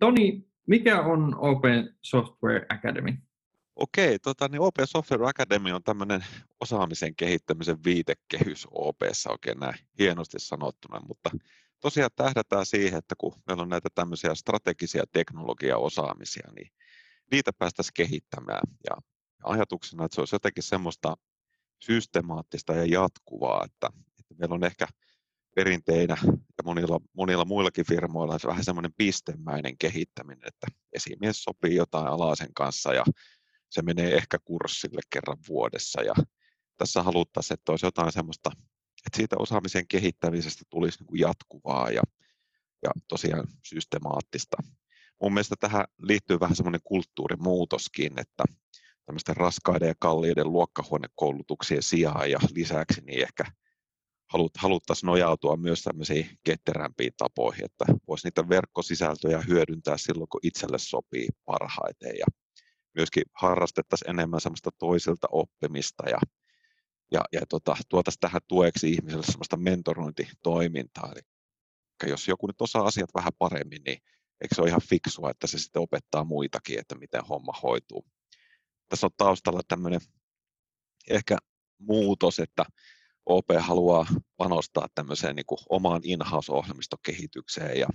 Toni, mikä on Open Software Academy? Okei, tota, niin Open Software Academy on tämmöinen osaamisen kehittämisen viitekehys OPssa oikein näin hienosti sanottuna, mutta tosiaan tähdätään siihen, että kun meillä on näitä tämmöisiä strategisia teknologiaosaamisia, niin niitä päästäisiin kehittämään ja ajatuksena, että se olisi jotenkin semmoista systemaattista ja jatkuvaa, että, että meillä on ehkä perinteinä monilla, monilla muillakin firmoilla se vähän semmoinen pistemäinen kehittäminen, että esimies sopii jotain alaisen kanssa ja se menee ehkä kurssille kerran vuodessa ja tässä haluttaisiin, että olisi jotain semmoista, että siitä osaamisen kehittämisestä tulisi niin kuin jatkuvaa ja, ja tosiaan systemaattista. Mun mielestä tähän liittyy vähän semmoinen kulttuurimuutoskin, että tämmöisten raskaiden ja kalliiden luokkahuonekoulutuksien sijaan ja lisäksi niin ehkä halut, haluttaisiin nojautua myös tämmöisiin ketterämpiin tapoihin, että voisi niitä verkkosisältöjä hyödyntää silloin, kun itselle sopii parhaiten ja myöskin harrastettaisiin enemmän semmoista toisilta oppimista ja, ja, ja tota, tuotaisiin tähän tueksi ihmiselle semmoista mentorointitoimintaa. Eli jos joku nyt osaa asiat vähän paremmin, niin eikö se ole ihan fiksua, että se sitten opettaa muitakin, että miten homma hoituu. Tässä on taustalla tämmöinen ehkä muutos, että OP haluaa panostaa tämmöiseen niin kuin omaan in-house-ohjelmistokehitykseen ja,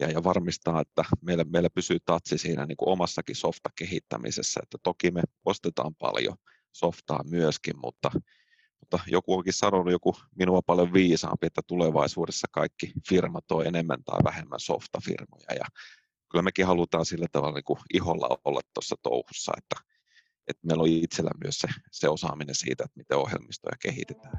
ja, ja varmistaa, että meillä, meillä pysyy tatsi siinä niin kuin omassakin softa-kehittämisessä. Että toki me ostetaan paljon softaa myöskin, mutta, mutta joku onkin sanonut, joku minua paljon viisaampi, että tulevaisuudessa kaikki firmat on enemmän tai vähemmän softafirmoja. Ja kyllä mekin halutaan sillä tavalla niin kuin iholla olla tuossa touhussa, että että meillä on itsellä myös se, se osaaminen siitä, että miten ohjelmistoja kehitetään.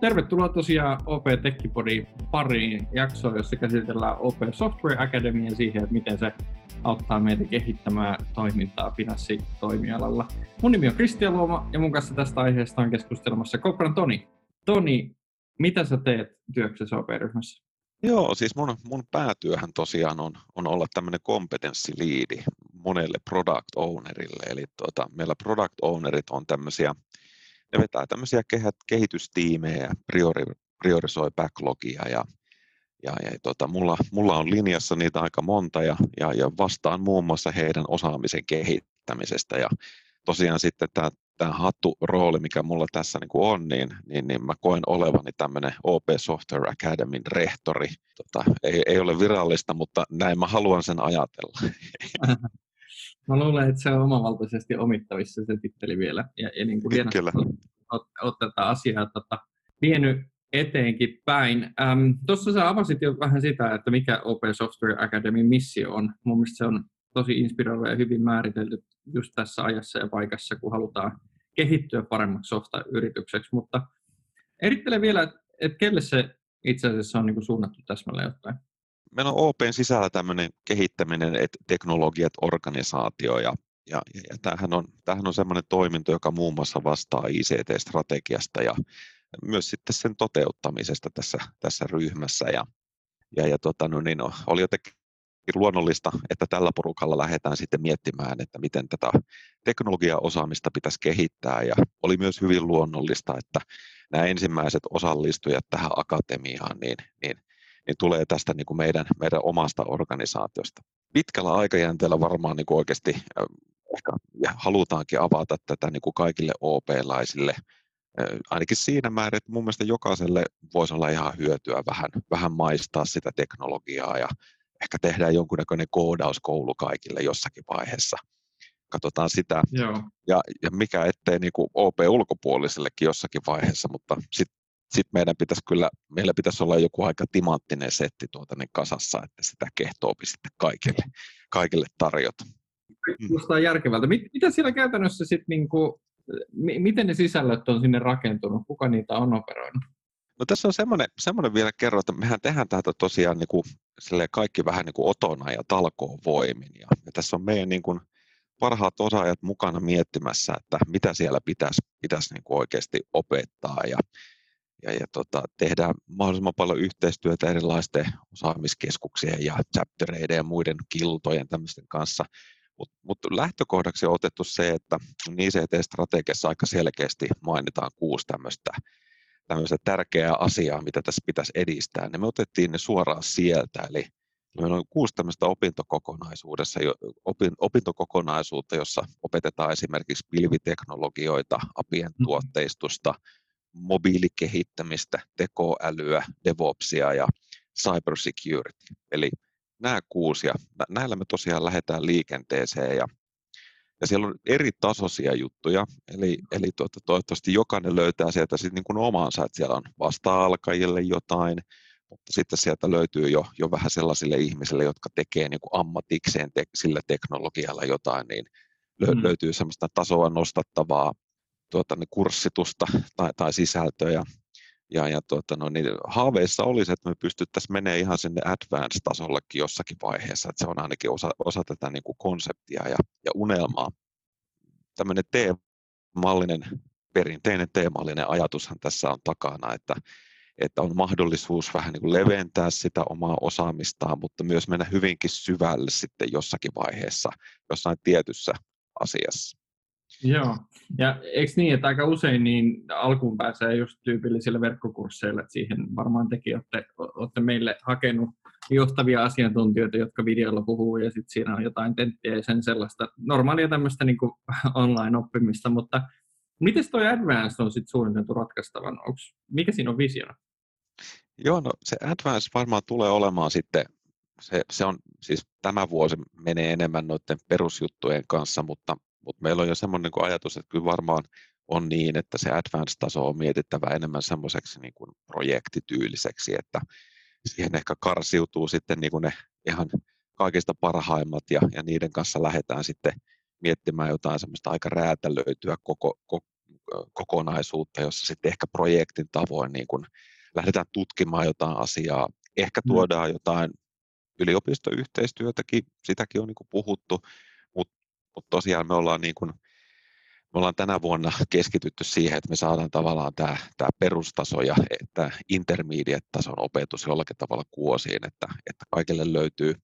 Tervetuloa tosiaan OP Techipodin pariin jaksoon, jossa käsitellään OP Software Academy ja siihen, että miten se auttaa meitä kehittämään toimintaa finanssitoimialalla. Mun nimi on Kristian Luoma ja mun kanssa tästä aiheesta on keskustelemassa Kopran Toni. Toni, mitä sä teet työksessä OP-ryhmässä? Joo, siis mun, mun päätyöhän tosiaan on, on olla tämmöinen kompetenssiliidi monelle product ownerille. Eli tuota, meillä product ownerit on tämmöisiä, ne vetää tämmöisiä kehitystiimejä priori, priorisoi backlogia ja, ja, ja tota, mulla, mulla, on linjassa niitä aika monta ja, ja, ja vastaan muun muassa heidän osaamisen kehittämisestä ja tosiaan sitten tämä tämä hattu rooli, mikä mulla tässä niin kuin on, niin, niin, niin mä koen olevani tämmöinen OP Software Academyn rehtori. Tota, ei, ei ole virallista, mutta näin mä haluan sen ajatella. Mä luulen, että se on omavaltaisesti omittavissa se titteli vielä. Ja, ja niin kuin Kyllä. Olet tätä asiaa tota, vienyt eteenkin päin. Ähm, Tuossa sä avasit jo vähän sitä, että mikä Open Software Academy missio on. Mun mielestä se on tosi inspiroiva ja hyvin määritelty just tässä ajassa ja paikassa, kun halutaan kehittyä paremmaksi softa-yritykseksi. Mutta erittele vielä, että et kelle se itse asiassa on niin suunnattu täsmälleen ottaen. Meillä on OPn sisällä tämmöinen kehittäminen, että teknologiat, organisaatio ja, ja, ja, tämähän on, tämähän on semmoinen toiminto, joka muun muassa vastaa ICT-strategiasta ja myös sitten sen toteuttamisesta tässä, tässä ryhmässä. Ja, ja, ja tota, no niin, oli jotenkin luonnollista, että tällä porukalla lähdetään sitten miettimään, että miten tätä teknologiaosaamista pitäisi kehittää ja oli myös hyvin luonnollista, että nämä ensimmäiset osallistujat tähän akatemiaan, niin, niin, niin tulee tästä niin kuin meidän, meidän omasta organisaatiosta. Pitkällä aikajänteellä varmaan niin kuin oikeasti ehkä, ja halutaankin avata tätä niin kuin kaikille OP-laisille, ainakin siinä määrin, että mun mielestä jokaiselle voisi olla ihan hyötyä vähän, vähän maistaa sitä teknologiaa ja ehkä tehdään jonkunnäköinen koodauskoulu kaikille jossakin vaiheessa. Katsotaan sitä. Joo. Ja, ja mikä ettei niin kuin OP-ulkopuolisillekin jossakin vaiheessa, mutta sitten sit meidän pitäisi kyllä, meillä pitäisi olla joku aika timanttinen setti tuota niin kasassa, että sitä kehtoopi sitten kaikille, kaikille tarjota. Kuulostaa järkevältä. Mit, mitä siellä käytännössä sitten, niin kuin, miten ne sisällöt on sinne rakentunut? Kuka niitä on operoinut? No tässä on semmoinen, semmoinen vielä kerro, että mehän tehdään tätä tosiaan niin kuin, kaikki vähän niin kuin otona ja talkoon voimin. Ja, ja tässä on meidän niin kuin, parhaat osaajat mukana miettimässä, että mitä siellä pitäisi, pitäisi niin kuin oikeasti opettaa. Ja, ja, ja tota, tehdään mahdollisimman paljon yhteistyötä erilaisten osaamiskeskuksien ja chaptereiden ja muiden kiltojen tämmöisten kanssa. Mutta mut lähtökohdaksi on otettu se, että ICT-strategiassa aika selkeästi mainitaan kuusi tämmöistä tämmöistä tärkeää asiaa, mitä tässä pitäisi edistää, niin me otettiin ne suoraan sieltä, eli meillä on kuusi tämmöistä opintokokonaisuudessa, opin, opintokokonaisuutta, jossa opetetaan esimerkiksi pilviteknologioita, apien mm. tuotteistusta, mobiilikehittämistä, tekoälyä, DevOpsia ja cybersecurity. Eli nämä kuusi, ja näillä me tosiaan lähdetään liikenteeseen, ja, ja siellä on eri tasoisia juttuja, eli, eli tuota, toivottavasti jokainen löytää sieltä sitten niin kuin omansa, että siellä on vasta-alkajille jotain, mutta sitten sieltä löytyy jo, jo vähän sellaisille ihmisille, jotka tekee niin kuin ammatikseen te, sillä teknologialla jotain, niin lö, mm. löytyy semmoista tasoa nostattavaa tuota, niin kurssitusta tai, tai sisältöä. Ja, ja, tuota, no, niin haaveissa olisi, että me pystyttäisiin menemään ihan sinne advanced-tasollekin jossakin vaiheessa, että se on ainakin osa, osa tätä niin kuin konseptia ja, ja unelmaa. Tämmöinen teemallinen, perinteinen teemallinen ajatushan tässä on takana, että että on mahdollisuus vähän niin kuin leventää sitä omaa osaamistaan, mutta myös mennä hyvinkin syvälle sitten jossakin vaiheessa, jossain tietyssä asiassa. Joo, ja eikö niin, että aika usein niin alkuun pääsee just tyypillisille verkkokursseille, että siihen varmaan tekin olette, olette meille hakenut johtavia asiantuntijoita, jotka videolla puhuu, ja sitten siinä on jotain tenttiä ja sen sellaista normaalia tämmöistä niin online-oppimista, mutta miten toi Advanced on sitten suunniteltu ratkaistavan? Onks, mikä siinä on visiona? Joo, no se Advance varmaan tulee olemaan sitten, se, se on siis tämä vuosi menee enemmän noiden perusjuttujen kanssa, mutta, mutta meillä on jo semmoinen niin ajatus, että kyllä varmaan on niin, että se advanced-taso on mietittävä enemmän semmoiseksi niin kuin projektityyliseksi, että siihen ehkä karsiutuu sitten niin kuin ne ihan kaikista parhaimmat ja, ja niiden kanssa lähdetään sitten miettimään jotain semmoista aika räätälöityä koko, koko, kokonaisuutta, jossa sitten ehkä projektin tavoin niin kuin lähdetään tutkimaan jotain asiaa, ehkä mm. tuodaan jotain yliopistoyhteistyötäkin, sitäkin on niin kuin puhuttu, mutta mut tosiaan me ollaan, niin kuin, me ollaan tänä vuonna keskitytty siihen, että me saadaan tavallaan tämä, tämä perustaso ja tämä intermediate-tason opetus jollakin tavalla kuosiin, että, että kaikille löytyy,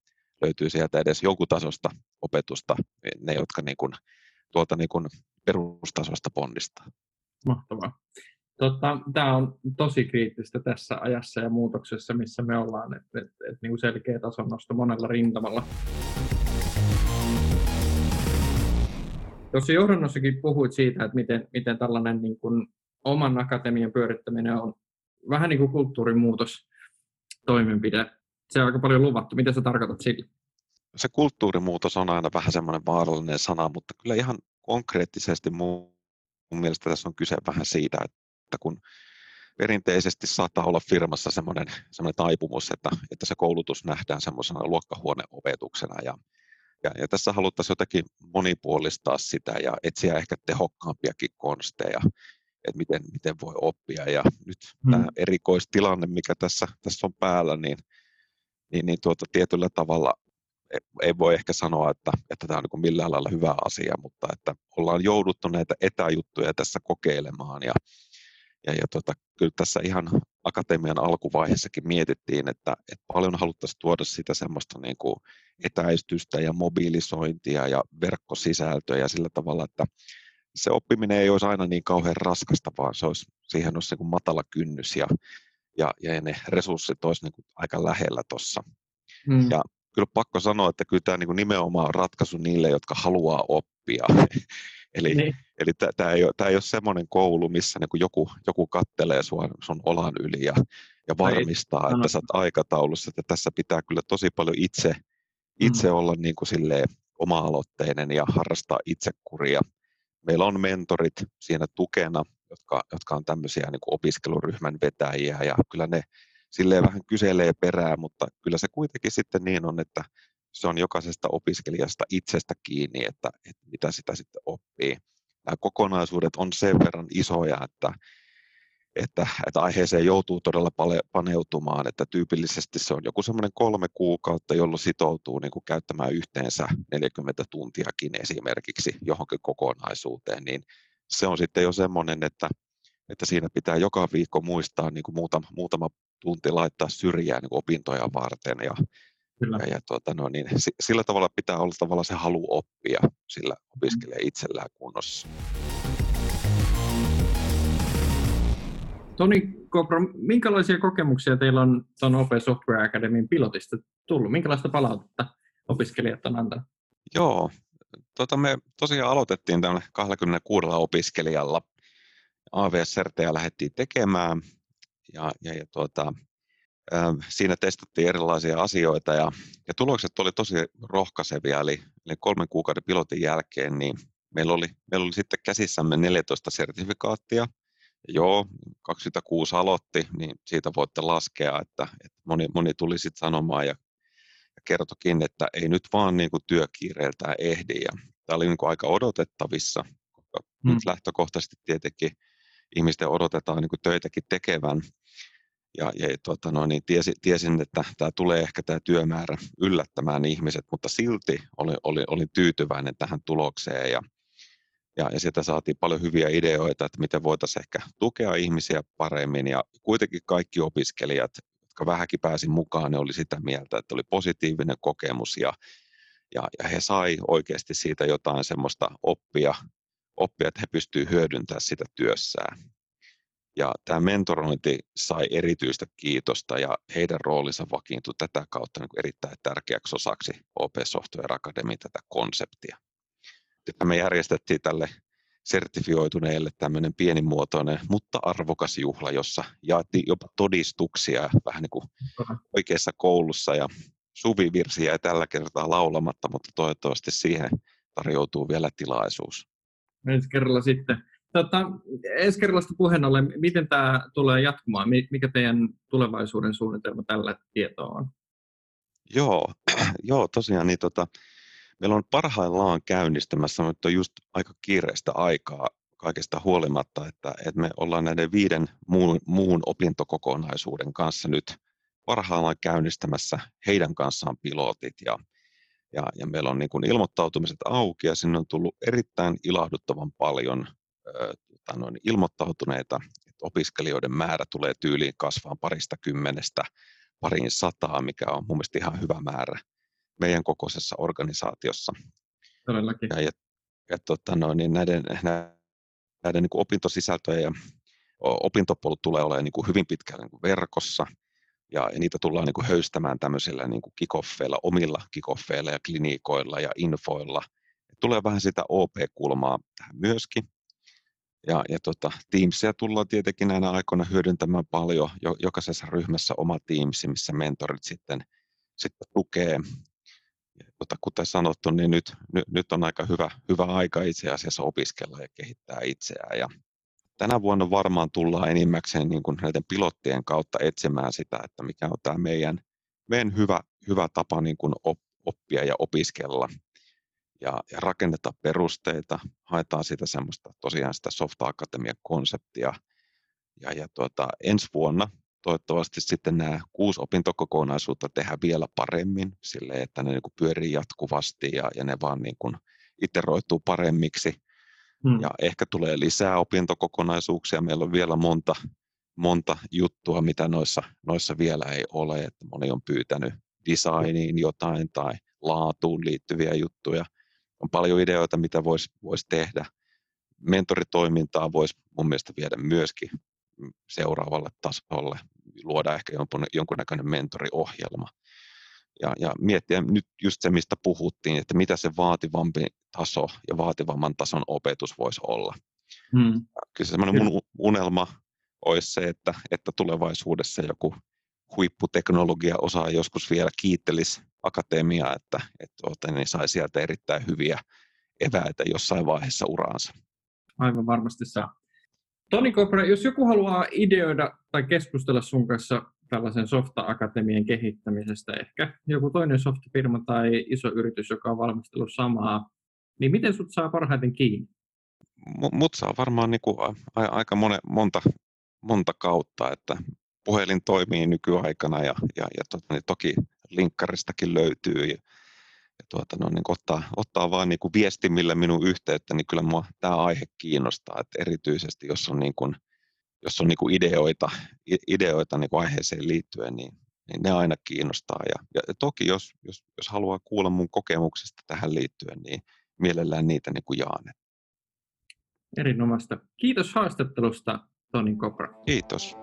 löytyy sieltä edes jonkun tasosta opetusta, ne jotka niin kuin, tuolta niin kuin perustasosta ponnistaa. Mahtavaa. Tota, Tämä on tosi kriittistä tässä ajassa ja muutoksessa, missä me ollaan, että et, et, niin selkeä tason nosto monella rintamalla. Tuossa johdannossakin puhuit siitä, että miten, miten tällainen niin kuin oman akatemian pyörittäminen on vähän niin kuin kulttuurimuutos toimenpide. Se on aika paljon luvattu. Mitä sä tarkoitat sillä? Se kulttuurimuutos on aina vähän semmoinen vaarallinen sana, mutta kyllä ihan konkreettisesti mun, mielestä tässä on kyse vähän siitä, että kun perinteisesti saattaa olla firmassa semmoinen, semmoinen taipumus, että, että se koulutus nähdään semmoisena luokkahuoneopetuksena ja, ja, ja tässä haluttaisiin jotenkin monipuolistaa sitä ja etsiä ehkä tehokkaampiakin konsteja, että miten, miten voi oppia. Ja nyt hmm. tämä erikoistilanne, mikä tässä, tässä on päällä, niin, niin, niin tuota, tietyllä tavalla ei voi ehkä sanoa, että, että tämä on niin millään lailla hyvä asia, mutta että ollaan jouduttu näitä etäjuttuja tässä kokeilemaan ja, ja, ja tota, kyllä tässä ihan akatemian alkuvaiheessakin mietittiin, että, että paljon haluttaisiin tuoda sitä semmoista niin kuin etäistystä ja mobiilisointia ja verkkosisältöä sillä tavalla, että se oppiminen ei olisi aina niin kauhean raskasta, vaan se olisi, siihen olisi niin matala kynnys ja, ja, ja ne resurssit olisi niin kuin aika lähellä tuossa. Hmm. Ja kyllä pakko sanoa, että kyllä tämä niin kuin nimenomaan on ratkaisu niille, jotka haluaa oppia. Eli, niin. Eli tämä ei, ei ole semmoinen koulu, missä niin joku, joku kattelee sua, sun olan yli ja, ja varmistaa, ei, että sä oot aikataulussa. Että tässä pitää kyllä tosi paljon itse, itse mm. olla niin kuin silleen oma-aloitteinen ja harrastaa itsekuria. Meillä on mentorit siinä tukena, jotka, jotka on tämmöisiä niin opiskeluryhmän vetäjiä ja kyllä ne silleen vähän kyselee perää, mutta kyllä se kuitenkin sitten niin on, että se on jokaisesta opiskelijasta itsestä kiinni, että, että mitä sitä sitten oppii. Nämä kokonaisuudet on sen verran isoja, että, että, että aiheeseen joutuu todella paneutumaan, että tyypillisesti se on joku semmoinen kolme kuukautta, jolloin sitoutuu niin kuin käyttämään yhteensä 40 tuntiakin esimerkiksi johonkin kokonaisuuteen, niin se on sitten jo semmoinen, että, että siinä pitää joka viikko muistaa niin kuin muutama, muutama tunti laittaa syrjään niin opintoja varten ja Kyllä. Ja, ja tuota, no niin, sillä tavalla pitää olla tavallaan se halu oppia sillä opiskelee itsellään kunnossa. Toni Kopro, minkälaisia kokemuksia teillä on tuon Open Software Academyn pilotista tullut? Minkälaista palautetta opiskelijat on antanut? Joo, tota me tosiaan aloitettiin tämmöinen 26 opiskelijalla. AVS-sertejä lähdettiin tekemään ja, ja, ja tuota, siinä testattiin erilaisia asioita ja, ja tulokset oli tosi rohkaisevia, eli, eli kolmen kuukauden pilotin jälkeen niin meillä oli, meillä oli sitten käsissämme 14 sertifikaattia, Joo, 26 aloitti, niin siitä voitte laskea, että, että moni, moni tuli sitten sanomaan ja, ja kertokin, että ei nyt vaan niin kuin työkiireiltään ehdi. Ja tämä oli niin kuin aika odotettavissa, koska hmm. nyt lähtökohtaisesti tietenkin ihmisten odotetaan niin kuin töitäkin tekevän. Ja, ja tuota, no, niin tiesin, tiesin, että tämä tulee ehkä tämä työmäärä yllättämään ihmiset, mutta silti olin, olin, olin tyytyväinen tähän tulokseen ja ja, ja sieltä saatiin paljon hyviä ideoita, että miten voitaisiin ehkä tukea ihmisiä paremmin ja kuitenkin kaikki opiskelijat, jotka vähänkin pääsin mukaan, ne oli sitä mieltä, että oli positiivinen kokemus ja, ja, ja he sai oikeasti siitä jotain semmoista oppia, oppia että he pystyvät hyödyntämään sitä työssään. Ja tämä mentorointi sai erityistä kiitosta ja heidän roolinsa vakiintui tätä kautta niin kuin erittäin tärkeäksi osaksi OP Software Academy tätä konseptia että me järjestettiin tälle sertifioituneelle tämmöinen pienimuotoinen, mutta arvokas juhla, jossa jaettiin jopa todistuksia vähän niin kuin oikeassa koulussa ja suvivirsiä ei tällä kertaa laulamatta, mutta toivottavasti siihen tarjoutuu vielä tilaisuus. Ensi kerralla sitten. Tota, ensi kerrallista puheen ollen, miten tämä tulee jatkumaan? Mikä teidän tulevaisuuden suunnitelma tällä tietoa on? Joo, joo tosiaan niin tota, Meillä on parhaillaan käynnistymässä, mutta on just aika kiireistä aikaa kaikesta huolimatta, että, että me ollaan näiden viiden muun, muun opintokokonaisuuden kanssa nyt parhaillaan käynnistämässä heidän kanssaan pilotit ja, ja, ja meillä on niin kuin ilmoittautumiset auki ja sinne on tullut erittäin ilahduttavan paljon äh, noin ilmoittautuneita, että opiskelijoiden määrä tulee tyyliin kasvaa parista kymmenestä pariin sataa, mikä on mun mielestä ihan hyvä määrä meidän kokoisessa organisaatiossa. Todellakin. Ja, ja, ja tota no, niin näiden, näiden niin kuin opintosisältöjä ja opintopolut tulee olemaan niin kuin hyvin pitkälle niin kuin verkossa, ja, ja niitä tullaan niin kuin höystämään tämmöisillä niin kuin kickoffeilla, omilla kickoffeilla ja klinikoilla ja infoilla. Tulee vähän sitä OP-kulmaa tähän myöskin. Ja, ja tota, Teamsia tullaan tietenkin näinä aikoina hyödyntämään paljon. Jo, jokaisessa ryhmässä oma Teams, missä mentorit sitten, sitten tukee tota, kuten sanottu, niin nyt, nyt, nyt on aika hyvä, hyvä aika itse asiassa opiskella ja kehittää itseään. Ja tänä vuonna varmaan tullaan enimmäkseen niin kuin näiden pilottien kautta etsimään sitä, että mikä on tämä meidän, meidän hyvä, hyvä tapa niin kuin oppia ja opiskella. Ja, ja rakennetaan perusteita, haetaan sitä semmoista tosiaan sitä Soft Akatemian konseptia. Ja, ja tuota, ensi vuonna toivottavasti sitten nämä kuusi opintokokonaisuutta tehdään vielä paremmin sille, että ne niin kuin pyörii jatkuvasti ja, ja ne vaan niin kuin iteroituu paremmiksi. Hmm. Ja ehkä tulee lisää opintokokonaisuuksia. Meillä on vielä monta, monta juttua, mitä noissa, noissa vielä ei ole. Että moni on pyytänyt designiin jotain tai laatuun liittyviä juttuja. On paljon ideoita, mitä voisi vois tehdä. Mentoritoimintaa voisi mun mielestä viedä myöskin seuraavalle tasolle luoda ehkä jonkun, jonkunnäköinen mentoriohjelma. Ja, ja miettiä nyt just se, mistä puhuttiin, että mitä se vaativampi taso ja vaativamman tason opetus voisi olla. Hmm. Kyllä semmoinen mun unelma olisi se, että, että tulevaisuudessa joku huipputeknologia osaa joskus vielä kiittelisi akatemiaa, että, että niin sai sieltä erittäin hyviä eväitä jossain vaiheessa uraansa. Aivan varmasti saa. Toni Kopra, jos joku haluaa ideoida tai keskustella sun kanssa tällaisen softa-akatemian kehittämisestä, ehkä joku toinen softafirma tai iso yritys, joka on valmistellut samaa, niin miten sut saa parhaiten kiinni? Mut saa varmaan niinku aika mone, monta, monta kautta, että puhelin toimii nykyaikana ja, ja, ja tota, niin toki linkkaristakin löytyy ja ja tuota, no, niin ottaa, ottaa vaan niin kuin viestimillä minun yhteyttä, niin kyllä minua tämä aihe kiinnostaa, että erityisesti jos on, niin kuin, jos on niin kuin ideoita, ideoita niin kuin aiheeseen liittyen, niin niin ne aina kiinnostaa. Ja, ja toki jos, jos, jos haluaa kuulla mun kokemuksesta tähän liittyen, niin mielellään niitä niin kuin jaan. Erinomaista. Kiitos haastattelusta, Toni Kopra. Kiitos.